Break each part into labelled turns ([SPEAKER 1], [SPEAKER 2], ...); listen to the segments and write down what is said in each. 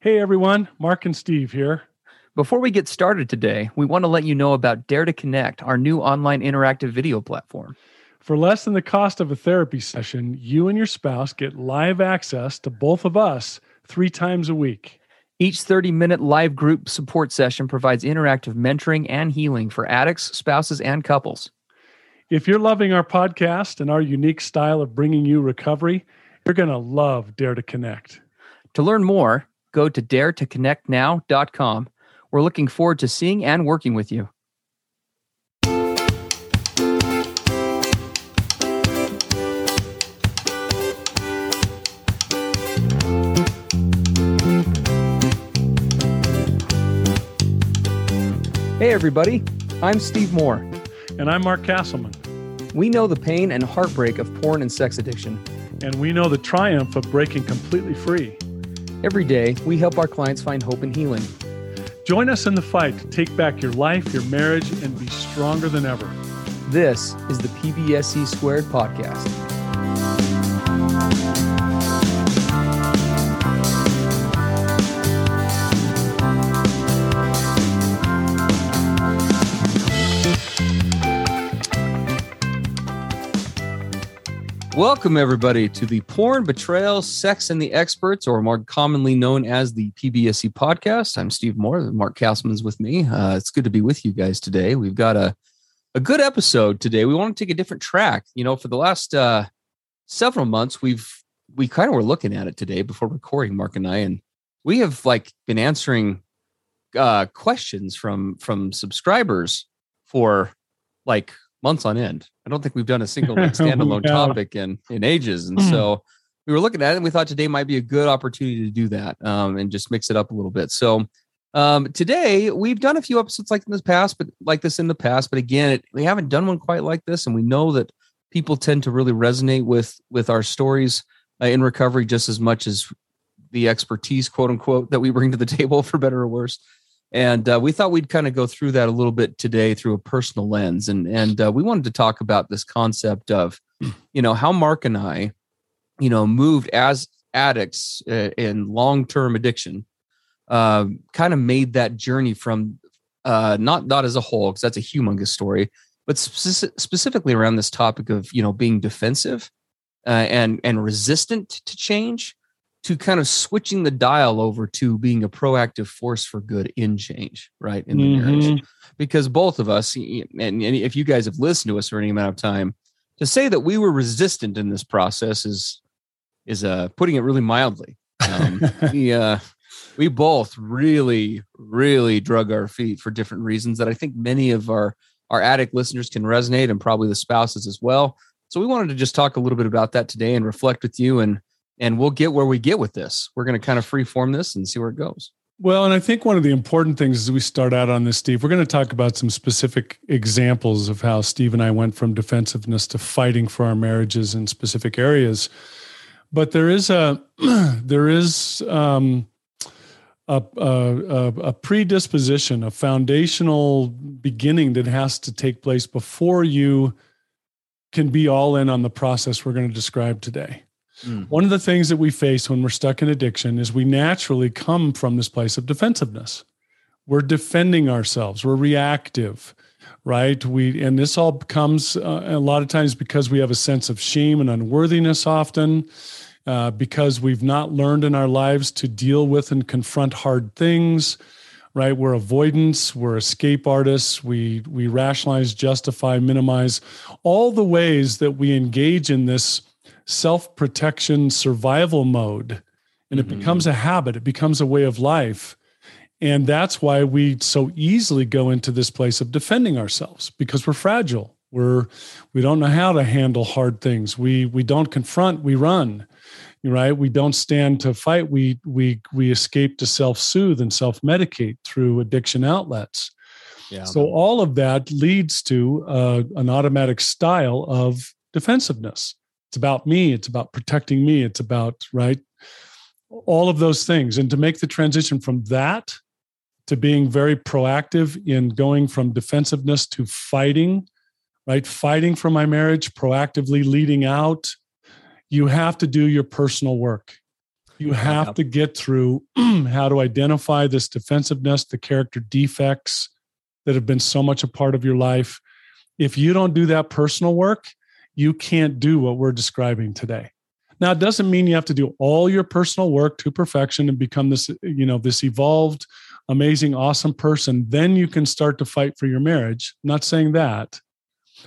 [SPEAKER 1] Hey everyone, Mark and Steve here.
[SPEAKER 2] Before we get started today, we want to let you know about Dare to Connect, our new online interactive video platform.
[SPEAKER 1] For less than the cost of a therapy session, you and your spouse get live access to both of us three times a week.
[SPEAKER 2] Each 30 minute live group support session provides interactive mentoring and healing for addicts, spouses, and couples.
[SPEAKER 1] If you're loving our podcast and our unique style of bringing you recovery, you're going to love Dare to Connect.
[SPEAKER 2] To learn more, go to daretoconnectnow.com. We're looking forward to seeing and working with you. Hey, everybody. I'm Steve Moore.
[SPEAKER 1] And I'm Mark Kastleman.
[SPEAKER 2] We know the pain and heartbreak of porn and sex addiction.
[SPEAKER 1] And we know the triumph of breaking completely free.
[SPEAKER 2] Every day, we help our clients find hope and healing.
[SPEAKER 1] Join us in the fight to take back your life, your marriage, and be stronger than ever.
[SPEAKER 2] This is the PBSC Squared Podcast. Welcome, everybody, to the Porn, Betrayal, Sex, and the Experts, or more commonly known as the PBSC podcast. I'm Steve Moore. Mark Kastleman's with me. Uh, it's good to be with you guys today. We've got a, a good episode today. We want to take a different track. You know, for the last uh, several months, we've we kind of were looking at it today before recording, Mark and I, and we have like been answering uh, questions from from subscribers for like months on end. I don't think we've done a single like, standalone yeah. topic in in ages, and mm. so we were looking at it and we thought today might be a good opportunity to do that um, and just mix it up a little bit. So um, today we've done a few episodes like in the past, but like this in the past, but again, it, we haven't done one quite like this, and we know that people tend to really resonate with with our stories uh, in recovery just as much as the expertise, quote unquote, that we bring to the table, for better or worse and uh, we thought we'd kind of go through that a little bit today through a personal lens. And and uh, we wanted to talk about this concept of you know how mark and i you know moved as addicts uh, in long-term addiction uh, kind of made that journey from uh, not not as a whole because that's a humongous story but spe- specifically around this topic of you know being defensive uh, and and resistant to change to kind of switching the dial over to being a proactive force for good in change, right? In the mm-hmm. marriage. Because both of us, and, and if you guys have listened to us for any amount of time, to say that we were resistant in this process is is uh putting it really mildly. Um, we uh we both really, really drug our feet for different reasons that I think many of our our addict listeners can resonate and probably the spouses as well. So we wanted to just talk a little bit about that today and reflect with you and and we'll get where we get with this. We're going to kind of free form this and see where it goes.
[SPEAKER 1] Well, and I think one of the important things as we start out on this, Steve, we're going to talk about some specific examples of how Steve and I went from defensiveness to fighting for our marriages in specific areas. But there is a there is um, a, a, a predisposition, a foundational beginning that has to take place before you can be all in on the process we're going to describe today. Mm. One of the things that we face when we're stuck in addiction is we naturally come from this place of defensiveness. We're defending ourselves, we're reactive, right? We and this all comes uh, a lot of times because we have a sense of shame and unworthiness often. Uh, because we've not learned in our lives to deal with and confront hard things, right? We're avoidance, we're escape artists, we we rationalize, justify, minimize, all the ways that we engage in this self protection survival mode. And mm-hmm. it becomes a habit, it becomes a way of life. And that's why we so easily go into this place of defending ourselves because we're fragile. We're we don't know how to handle hard things. We we don't confront, we run. Right? We don't stand to fight. We we we escape to self-soothe and self-medicate through addiction outlets. Yeah. So all of that leads to uh, an automatic style of defensiveness. It's about me. It's about protecting me. It's about, right? All of those things. And to make the transition from that to being very proactive in going from defensiveness to fighting, right? Fighting for my marriage, proactively leading out, you have to do your personal work. You have to get through how to identify this defensiveness, the character defects that have been so much a part of your life. If you don't do that personal work, you can't do what we're describing today. Now, it doesn't mean you have to do all your personal work to perfection and become this, you know, this evolved, amazing, awesome person. Then you can start to fight for your marriage. I'm not saying that,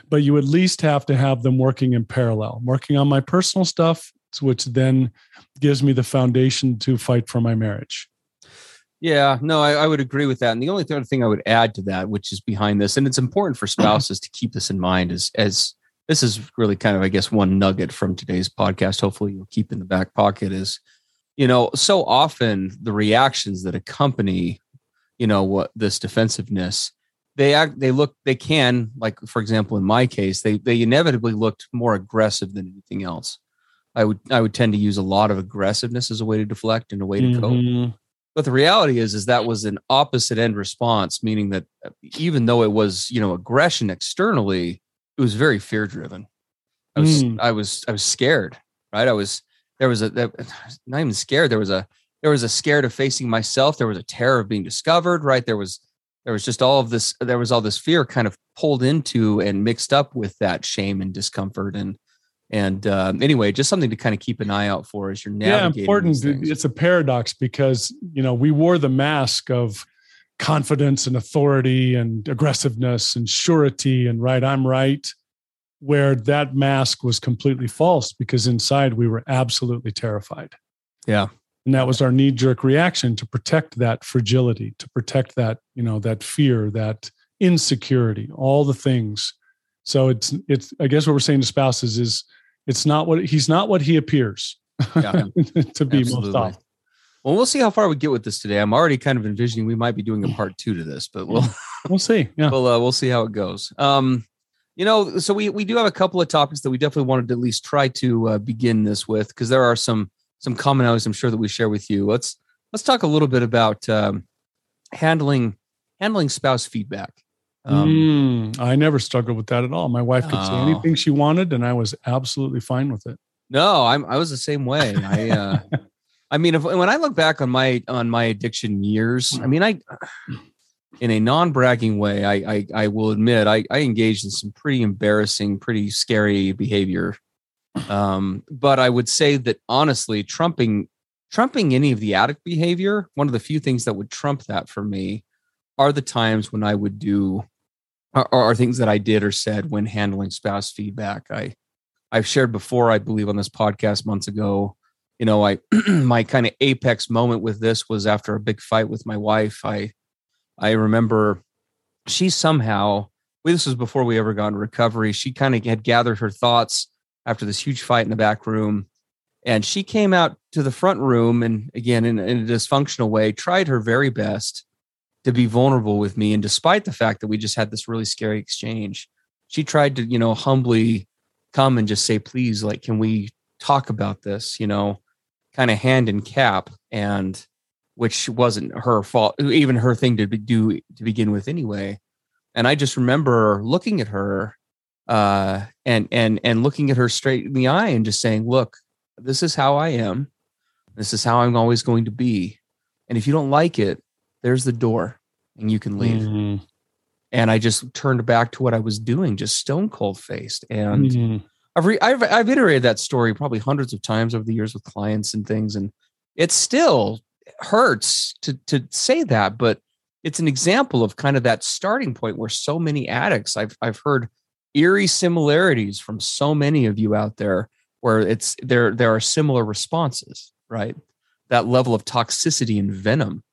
[SPEAKER 1] but you at least have to have them working in parallel, working on my personal stuff, which then gives me the foundation to fight for my marriage.
[SPEAKER 2] Yeah, no, I, I, would agree with that. And the only other thing I would add to that, which is behind this, and it's important for spouses to keep this in mind, is as this is really kind of, I guess, one nugget from today's podcast. Hopefully, you'll keep in the back pocket is, you know, so often the reactions that accompany, you know, what this defensiveness, they act, they look, they can, like for example, in my case, they they inevitably looked more aggressive than anything else. I would I would tend to use a lot of aggressiveness as a way to deflect and a way to mm-hmm. cope. But the reality is, is that was an opposite end response, meaning that even though it was, you know, aggression externally, it was very fear driven. I was, mm. I was, I was scared, right? I was, there was a, there, not even scared. There was a, there was a scared of facing myself. There was a terror of being discovered, right? There was, there was just all of this, there was all this fear kind of pulled into and mixed up with that shame and discomfort. And, and um, anyway, just something to kind of keep an eye out for as you're navigating. Yeah, important.
[SPEAKER 1] It's a paradox because you know we wore the mask of confidence and authority and aggressiveness and surety and right, I'm right, where that mask was completely false because inside we were absolutely terrified.
[SPEAKER 2] Yeah.
[SPEAKER 1] And that was our knee jerk reaction to protect that fragility, to protect that, you know, that fear, that insecurity, all the things. So it's, it's, I guess what we're saying to spouses is it's not what he's not what he appears yeah, to be Absolutely. most often.
[SPEAKER 2] Well, we'll see how far we get with this today. I'm already kind of envisioning we might be doing a part two to this, but we'll
[SPEAKER 1] we'll see. Yeah,
[SPEAKER 2] we'll uh, we'll see how it goes. Um, you know, so we we do have a couple of topics that we definitely wanted to at least try to uh, begin this with because there are some some commonalities I'm sure that we share with you. Let's let's talk a little bit about um, handling handling spouse feedback.
[SPEAKER 1] Um, mm, I never struggled with that at all. My wife could say anything she wanted, and I was absolutely fine with it.
[SPEAKER 2] No, I'm I was the same way. I uh, I mean, if, when I look back on my on my addiction years, I mean, I in a non-bragging way, I I, I will admit I, I engaged in some pretty embarrassing, pretty scary behavior. Um, but I would say that honestly, trumping trumping any of the addict behavior, one of the few things that would trump that for me are the times when I would do are, are things that I did or said when handling spouse feedback. I I've shared before, I believe, on this podcast months ago. You know, I my kind of apex moment with this was after a big fight with my wife. I I remember she somehow this was before we ever got in recovery. She kind of had gathered her thoughts after this huge fight in the back room. And she came out to the front room and again in, in a dysfunctional way, tried her very best to be vulnerable with me. And despite the fact that we just had this really scary exchange, she tried to, you know, humbly come and just say, please, like, can we talk about this, you know, kind of hand in cap and which wasn't her fault, even her thing to do to begin with anyway. And I just remember looking at her uh, and and and looking at her straight in the eye and just saying, "Look, this is how I am. This is how I'm always going to be. And if you don't like it, there's the door and you can leave. Mm-hmm. And I just turned back to what I was doing, just stone cold faced. And mm-hmm. I've, re- I've, I've iterated that story probably hundreds of times over the years with clients and things. And it still hurts to, to say that, but it's an example of kind of that starting point where so many addicts, I've, I've heard eerie similarities from so many of you out there where it's there, there are similar responses, right? That level of toxicity and venom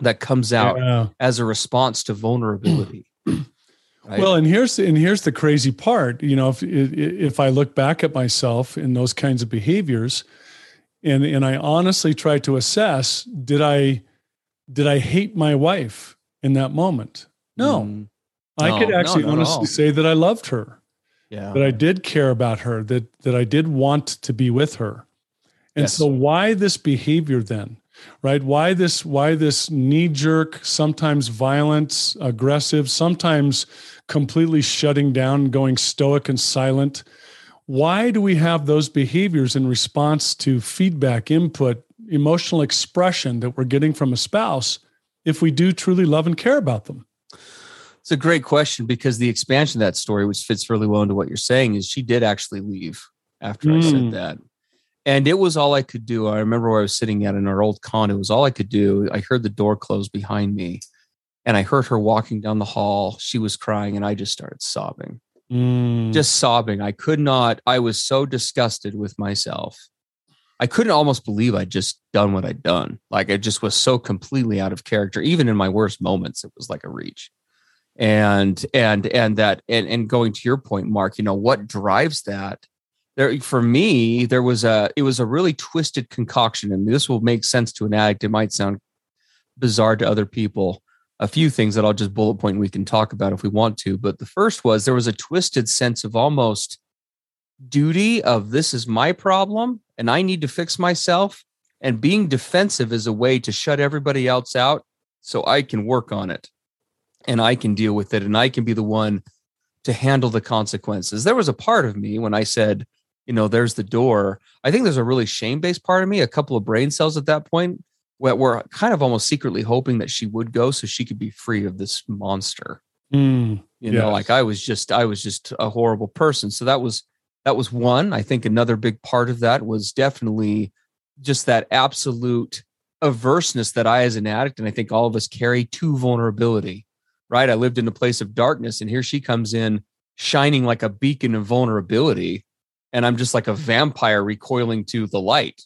[SPEAKER 2] that comes out yeah. as a response to vulnerability.
[SPEAKER 1] Right? Well, and here's and here's the crazy part. You know, if if I look back at myself in those kinds of behaviors, and and I honestly try to assess, did I did I hate my wife in that moment? No, mm. I could actually no, honestly say that I loved her. Yeah. That I did care about her. That that I did want to be with her. And yes. so, why this behavior then? Right why this why this knee jerk sometimes violent aggressive sometimes completely shutting down going stoic and silent why do we have those behaviors in response to feedback input emotional expression that we're getting from a spouse if we do truly love and care about them?
[SPEAKER 2] It's a great question because the expansion of that story, which fits really well into what you're saying, is she did actually leave after mm. I said hmm. that. And it was all I could do. I remember where I was sitting at in our old condo. It was all I could do. I heard the door close behind me and I heard her walking down the hall. She was crying and I just started sobbing. Mm. Just sobbing. I could not, I was so disgusted with myself. I couldn't almost believe I'd just done what I'd done. Like I just was so completely out of character. Even in my worst moments, it was like a reach. And and and that and and going to your point, Mark, you know, what drives that? There for me, there was a it was a really twisted concoction. And this will make sense to an addict. It might sound bizarre to other people a few things that I'll just bullet point we can talk about if we want to. But the first was there was a twisted sense of almost duty of this is my problem and I need to fix myself. And being defensive is a way to shut everybody else out so I can work on it and I can deal with it and I can be the one to handle the consequences. There was a part of me when I said, you know, there's the door. I think there's a really shame based part of me, a couple of brain cells at that point we're kind of almost secretly hoping that she would go so she could be free of this monster. Mm, you know, like I was just I was just a horrible person. So that was that was one. I think another big part of that was definitely just that absolute averseness that I as an addict and I think all of us carry to vulnerability. Right? I lived in a place of darkness and here she comes in shining like a beacon of vulnerability and I'm just like a vampire recoiling to the light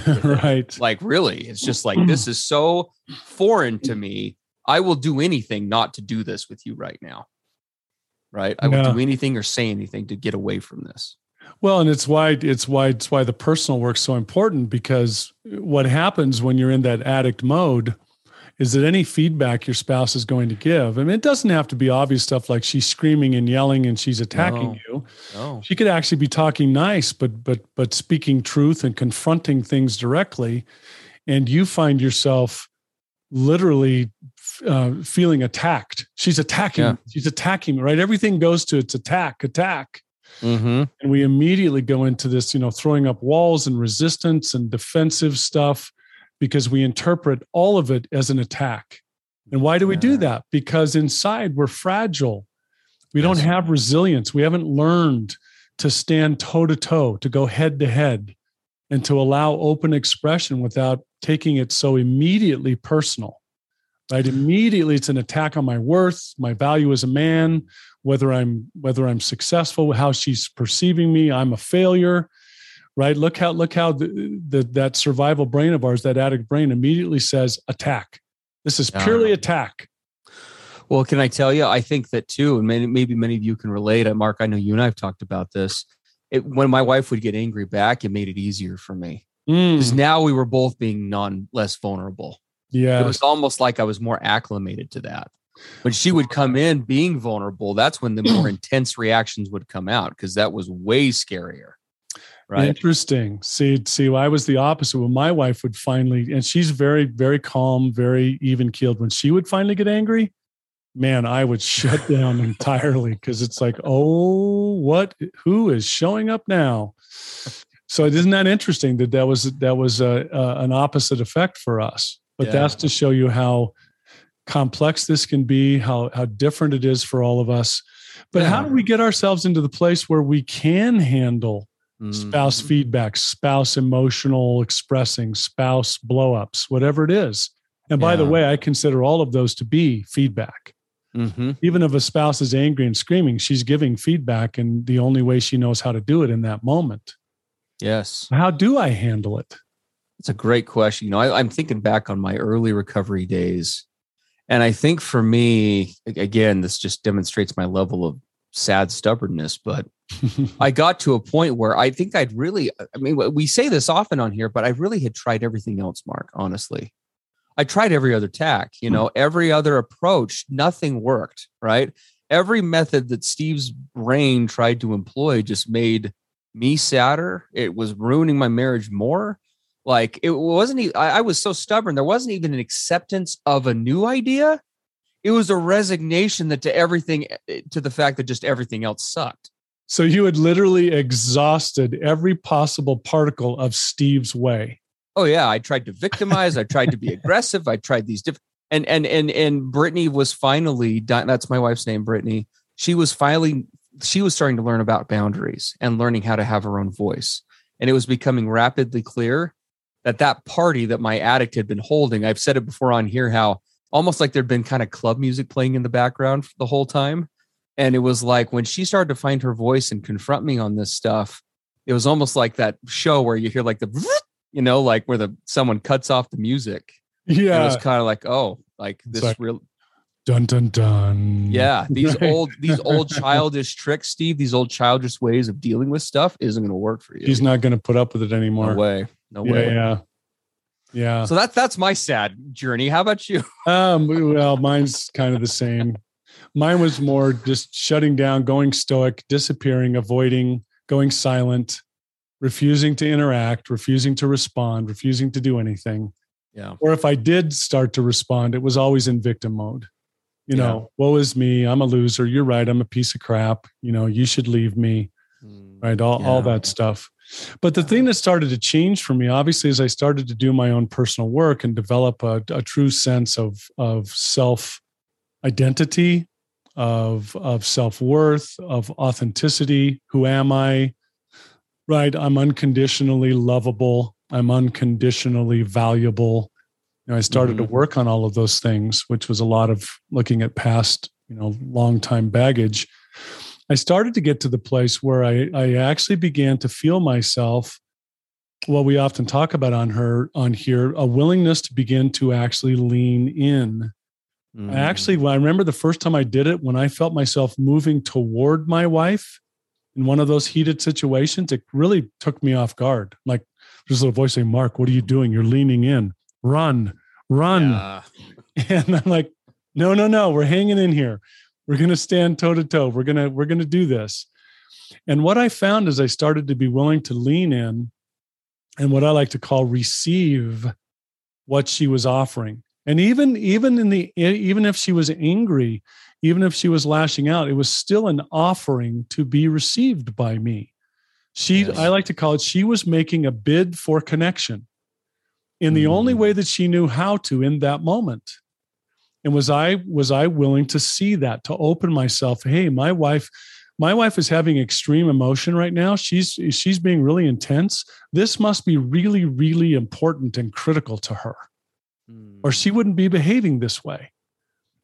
[SPEAKER 1] right.
[SPEAKER 2] Like, really, it's just like, this is so foreign to me. I will do anything not to do this with you right now. Right. I will do anything or say anything to get away from this.
[SPEAKER 1] Well, and it's why it's why it's why the personal work's so important because what happens when you're in that addict mode is that any feedback your spouse is going to give, I mean, it doesn't have to be obvious stuff like she's screaming and yelling and she's attacking no, you. No. She could actually be talking nice, but but but speaking truth and confronting things directly, and you find yourself literally uh, feeling attacked. She's attacking. Yeah. She's attacking. Right. Everything goes to its attack, attack. Mm-hmm. And we immediately go into this, you know, throwing up walls and resistance and defensive stuff because we interpret all of it as an attack. And why do we do that? Because inside we're fragile. We don't have resilience. We haven't learned to stand toe to toe, to go head to head, and to allow open expression without taking it so immediately personal. Right? Immediately it's an attack on my worth, my value as a man, whether I'm whether I'm successful, how she's perceiving me, I'm a failure right? Look how look how the, the, that survival brain of ours, that addict brain, immediately says attack. This is purely attack.
[SPEAKER 2] Well, can I tell you? I think that too, and maybe, maybe many of you can relate. Uh, Mark, I know you and I have talked about this. It, when my wife would get angry back, it made it easier for me because mm. now we were both being non less vulnerable.
[SPEAKER 1] Yeah,
[SPEAKER 2] it was almost like I was more acclimated to that. When she would come in being vulnerable, that's when the more intense reactions would come out because that was way scarier. Right.
[SPEAKER 1] Interesting. See, see, I was the opposite. When my wife would finally, and she's very, very calm, very even keeled. When she would finally get angry, man, I would shut down entirely because it's like, oh, what? Who is showing up now? So isn't that interesting that that was that was a, a an opposite effect for us? But yeah. that's to show you how complex this can be, how how different it is for all of us. But yeah. how do we get ourselves into the place where we can handle spouse mm-hmm. feedback, spouse emotional expressing, spouse blowups, whatever it is. And by yeah. the way, I consider all of those to be feedback. Mm-hmm. Even if a spouse is angry and screaming, she's giving feedback, and the only way she knows how to do it in that moment.
[SPEAKER 2] Yes.
[SPEAKER 1] How do I handle it?
[SPEAKER 2] It's a great question. You know, I, I'm thinking back on my early recovery days. And I think for me, again, this just demonstrates my level of sad stubbornness, but I got to a point where I think I'd really, I mean, we say this often on here, but I really had tried everything else, Mark, honestly. I tried every other tack, you hmm. know, every other approach, nothing worked, right? Every method that Steve's brain tried to employ just made me sadder. It was ruining my marriage more. Like it wasn't, I, I was so stubborn. There wasn't even an acceptance of a new idea. It was a resignation that to everything, eh, to the fact that just everything else sucked.
[SPEAKER 1] So you had literally exhausted every possible particle of Steve's way.
[SPEAKER 2] oh yeah, I tried to victimize, I tried to be aggressive, I tried these different and and and and Brittany was finally. That's my wife's name, Brittany. She was finally she was starting to learn about boundaries and learning how to have her own voice. And it was becoming rapidly clear that that party that my addict had been holding, I've said it before on here, how almost like there'd been kind of club music playing in the background the whole time. And it was like when she started to find her voice and confront me on this stuff, it was almost like that show where you hear like the, you know, like where the someone cuts off the music.
[SPEAKER 1] Yeah.
[SPEAKER 2] And it was kind of like, oh, like this like, real
[SPEAKER 1] dun dun dun.
[SPEAKER 2] Yeah. These right. old, these old childish tricks, Steve, these old childish ways of dealing with stuff isn't going to work for you.
[SPEAKER 1] He's not going to put up with it anymore.
[SPEAKER 2] No way. No
[SPEAKER 1] yeah,
[SPEAKER 2] way.
[SPEAKER 1] Yeah. Yeah.
[SPEAKER 2] So that's that's my sad journey. How about you?
[SPEAKER 1] Um, well, mine's kind of the same. Mine was more just shutting down, going stoic, disappearing, avoiding, going silent, refusing to interact, refusing to respond, refusing to do anything.
[SPEAKER 2] Yeah.
[SPEAKER 1] Or if I did start to respond, it was always in victim mode. You know, yeah. woe is me. I'm a loser. You're right. I'm a piece of crap. You know, you should leave me. Mm, right. All, yeah. all that stuff. But the thing that started to change for me, obviously, as I started to do my own personal work and develop a, a true sense of, of self identity, of, of self worth, of authenticity. Who am I? Right. I'm unconditionally lovable. I'm unconditionally valuable. You know, I started mm-hmm. to work on all of those things, which was a lot of looking at past, you know, long time baggage. I started to get to the place where I, I actually began to feel myself what we often talk about on her on here a willingness to begin to actually lean in mm. I actually when i remember the first time i did it when i felt myself moving toward my wife in one of those heated situations it really took me off guard like there's a little voice saying mark what are you doing you're leaning in run run yeah. and i'm like no no no we're hanging in here we're going to stand toe to toe. We're going to we're going to do this. And what I found is I started to be willing to lean in and what I like to call receive what she was offering. And even even in the even if she was angry, even if she was lashing out, it was still an offering to be received by me. She yes. I like to call it she was making a bid for connection in the mm. only way that she knew how to in that moment and was i was i willing to see that to open myself hey my wife my wife is having extreme emotion right now she's she's being really intense this must be really really important and critical to her mm. or she wouldn't be behaving this way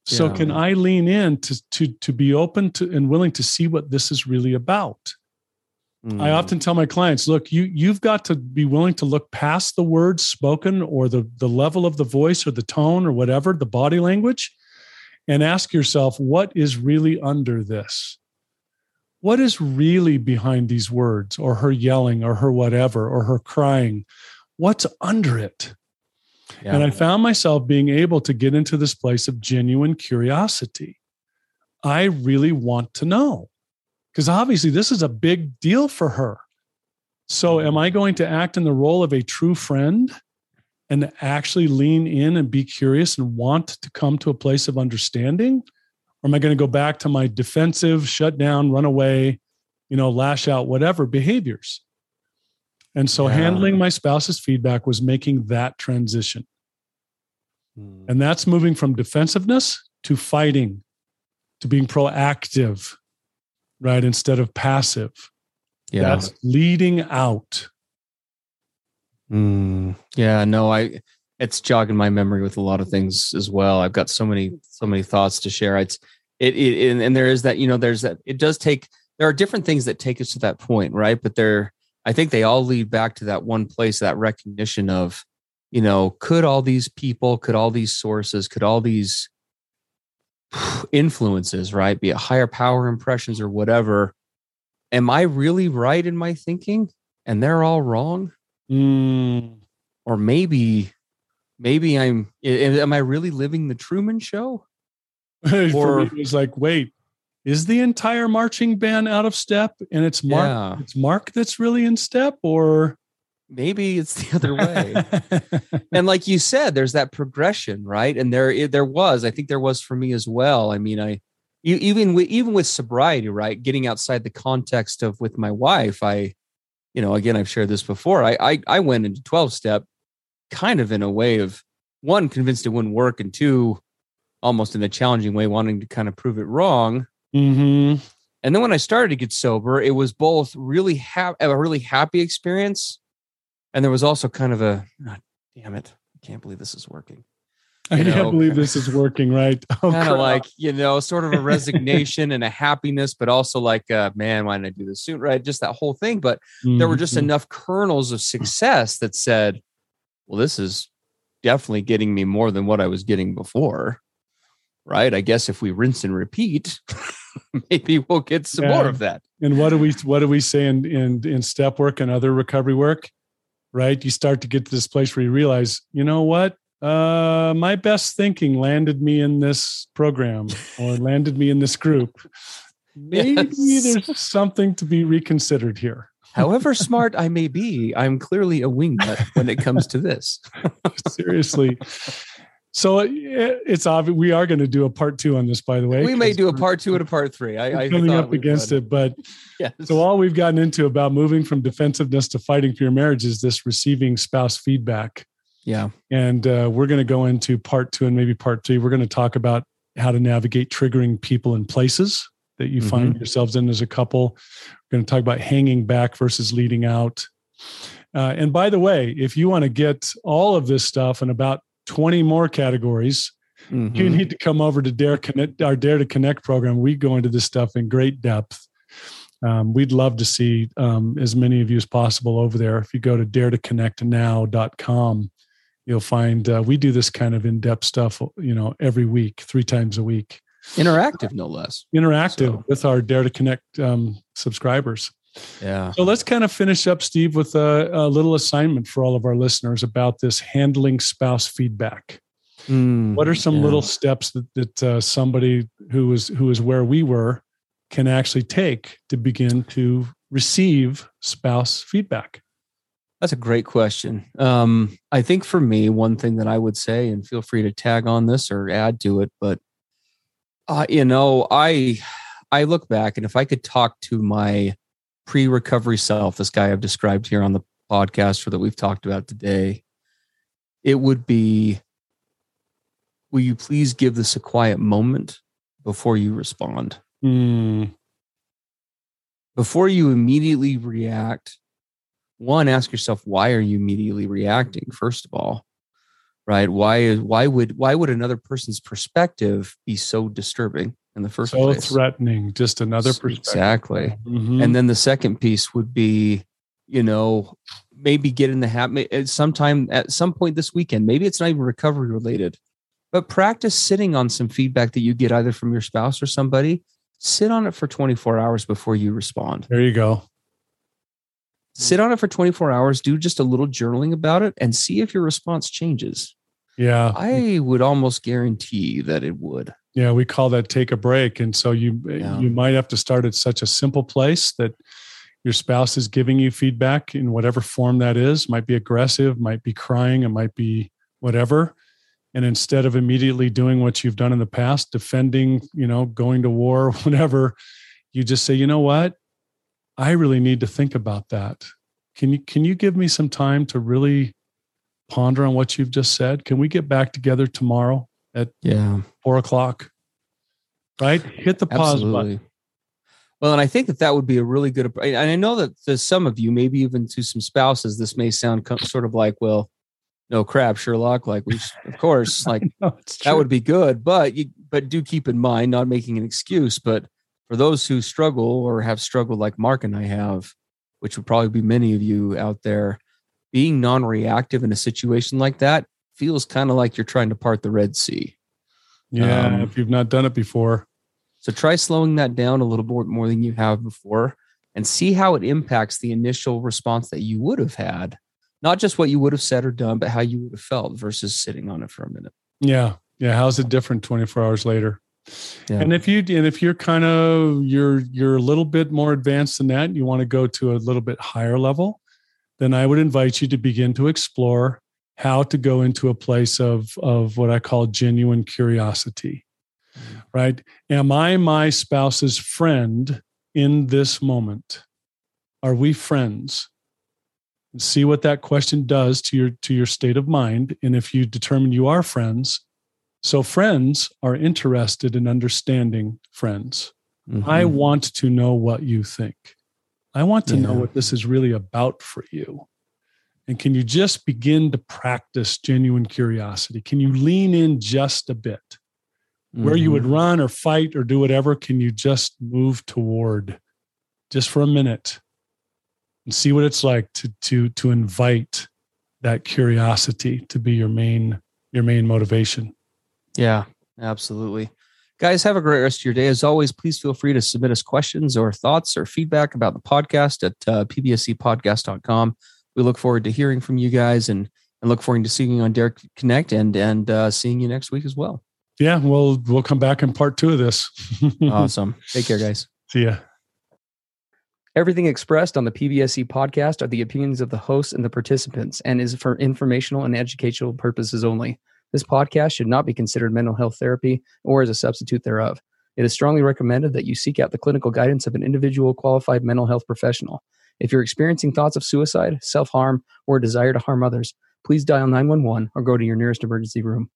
[SPEAKER 1] so yeah. can i lean in to to to be open to and willing to see what this is really about Mm. I often tell my clients, look, you you've got to be willing to look past the words spoken or the the level of the voice or the tone or whatever, the body language, and ask yourself, what is really under this? What is really behind these words or her yelling or her whatever or her crying? What's under it? Yeah. And I found myself being able to get into this place of genuine curiosity. I really want to know because obviously this is a big deal for her. So, am I going to act in the role of a true friend and actually lean in and be curious and want to come to a place of understanding? Or am I going to go back to my defensive, shut down, run away, you know, lash out, whatever behaviors? And so, yeah. handling my spouse's feedback was making that transition. Hmm. And that's moving from defensiveness to fighting, to being proactive, right? Instead of passive. Yeah. That's leading out.
[SPEAKER 2] Mm, yeah, no, I it's jogging my memory with a lot of things as well. I've got so many, so many thoughts to share. It's it, it and, and there is that, you know, there's that it does take there are different things that take us to that point, right? But there I think they all lead back to that one place, that recognition of, you know, could all these people, could all these sources, could all these influences, right? Be it higher power impressions or whatever. Am I really right in my thinking and they're all wrong?
[SPEAKER 1] Mm.
[SPEAKER 2] Or maybe, maybe I'm, am I really living the Truman show?
[SPEAKER 1] or it was like, wait, is the entire marching band out of step and it's Mark, yeah. it's Mark that's really in step or?
[SPEAKER 2] Maybe it's the other way. And like you said there's that progression right? And there there was i think there was for me as well. I mean i even with even with sobriety right? Getting outside the context of with my wife i you know again i've shared this before. I i, I went into 12 step kind of in a way of one convinced it wouldn't work, and two, almost in a challenging way, wanting to kind of prove it wrong.
[SPEAKER 1] Mm-hmm.
[SPEAKER 2] And then when I started to get sober, it was both really ha- a really happy experience, and there was also kind of a oh, damn it, I can't believe this is working.
[SPEAKER 1] I can't believe this is working, right?
[SPEAKER 2] Oh, kind of like you know, sort of a resignation and a happiness, but also like, uh, man, why didn't I do this soon? Right, just that whole thing. But mm-hmm. there were just mm-hmm. enough kernels of success that said, well, this is definitely getting me more than what I was getting before. Right. I guess if we rinse and repeat, maybe we'll get some yeah. more of that.
[SPEAKER 1] And what do we what do we say in, in in step work and other recovery work? Right. You start to get to this place where you realize, you know what? Uh, my best thinking landed me in this program or landed me in this group. Maybe yes. there's something to be reconsidered here.
[SPEAKER 2] However smart I may be, I'm clearly a wingnut when it comes to this.
[SPEAKER 1] Seriously. So it's obvious we are going to do a part two on this, by the way.
[SPEAKER 2] We may do a part two and a part three. I, I
[SPEAKER 1] coming up against it, but yes. so all we've gotten into about moving from defensiveness to fighting for your marriage is this receiving spouse feedback.
[SPEAKER 2] Yeah,
[SPEAKER 1] and uh, we're going to go into part two and maybe part three. We're going to talk about how to navigate triggering people and places that you mm-hmm. find yourselves in as a couple. We're going to talk about hanging back versus leading out. Uh, and by the way, if you want to get all of this stuff and about 20 more categories, mm-hmm. you need to come over to Dare Connect, our Dare to Connect program. We go into this stuff in great depth. Um, we'd love to see um, as many of you as possible over there. If you go to daretoconnectnow.com, you'll find uh, we do this kind of in-depth stuff, you know, every week, three times a week
[SPEAKER 2] interactive no less
[SPEAKER 1] interactive so. with our dare to connect um, subscribers
[SPEAKER 2] yeah
[SPEAKER 1] so let's kind of finish up steve with a, a, little assignment for all of our listeners about this handling spouse feedback mm, what are some yeah. little steps that, that uh, somebody who is who is where we were can actually take to begin to receive spouse feedback
[SPEAKER 2] that's a great question. Um, I think for me, one thing that I would say, and feel free to tag on this or add to it, but uh, you know, I I look back and if I could talk to my pre-recovery self, this guy I've described here on the podcast or that we've talked about today, it would be will you please give this a quiet moment before you respond?
[SPEAKER 1] Mm.
[SPEAKER 2] Before you immediately react, one, ask yourself, why are you immediately reacting, first of all? right why is why would why would another person's perspective be so disturbing in the first
[SPEAKER 1] so
[SPEAKER 2] place.
[SPEAKER 1] threatening just another perspective.
[SPEAKER 2] exactly. Mm-hmm. and then the second piece would be you know maybe get in the habit sometime at some point this weekend maybe it's not even recovery related but practice sitting on some feedback that you get either from your spouse or somebody. Sit on it for 24 hours before you respond.
[SPEAKER 1] There you go.
[SPEAKER 2] Sit on it for 24 hours do just a little journaling about it and see if your response changes.
[SPEAKER 1] Yeah.
[SPEAKER 2] I would almost guarantee that it would.
[SPEAKER 1] Yeah, we call that take a break. And so you yeah. you might have to start at such a simple place that your spouse is giving you feedback in whatever form that is, might be aggressive, might be crying, it might be whatever. And instead of immediately doing what you've done in the past, defending, you know, going to war, whatever, you just say, you know what? I really need to think about that. Can you can you give me some time to really ponder on what you've just said? Can we get back together tomorrow at
[SPEAKER 2] yeah
[SPEAKER 1] four o'clock? Right, hit the pause Absolutely. button.
[SPEAKER 2] Well, and I think that that would be a really good. And I know that to some of you, maybe even to some spouses, this may sound sort of like, well, no crap, Sherlock. Like we, of course, like that would be good. But you, but do keep in mind, not making an excuse, but for those who struggle or have struggled, like Mark and I have, which would probably be many of you out there, being non-reactive in a situation like that feels kind of like you're trying to part the Red Sea.
[SPEAKER 1] Yeah, um, if you've not done it before.
[SPEAKER 2] So try slowing that down a little bit more than you have before and see how it impacts the initial response that you would have had. Not just what you would have said or done, but how you would have felt versus sitting on it for a minute.
[SPEAKER 1] Yeah. Yeah. How's it different 24 hours later? Yeah. And if you and if you're kind of you're you're a little bit more advanced than that, you want to go to a little bit higher level, then I would invite you to begin to explore how to go into a place of, of what I call genuine curiosity. Mm-hmm. Right? Am I my spouse's friend in this moment? Are we friends? see what that question does to your to your state of mind and if you determine you are friends so friends are interested in understanding friends mm-hmm. i want to know what you think i want to yeah. know what this is really about for you and can you just begin to practice genuine curiosity can you lean in just a bit mm-hmm. where you would mm-hmm. run or fight or do whatever can you just move toward just for a minute and see what it's like to to to invite that curiosity to be your main your main motivation.
[SPEAKER 2] Yeah, absolutely. Guys, have a great rest of your day. As always, please feel free to submit us questions or thoughts or feedback about the podcast at uh, pbscpodcast.com. We look forward to hearing from you guys and, and look forward to seeing you on Dare Connect and and uh, seeing you next week as well.
[SPEAKER 1] Yeah, we'll we'll come back in part two of this.
[SPEAKER 2] awesome. Take care, guys.
[SPEAKER 1] See ya.
[SPEAKER 2] Everything expressed on the PBSC podcast are the opinions of the hosts and the participants and is for informational and educational purposes only. This podcast should not be considered mental health therapy or as a substitute thereof. It is strongly recommended that you seek out the clinical guidance of an individual qualified mental health professional. If you're experiencing thoughts of suicide, self harm, or a desire to harm others, please dial 911 or go to your nearest emergency room.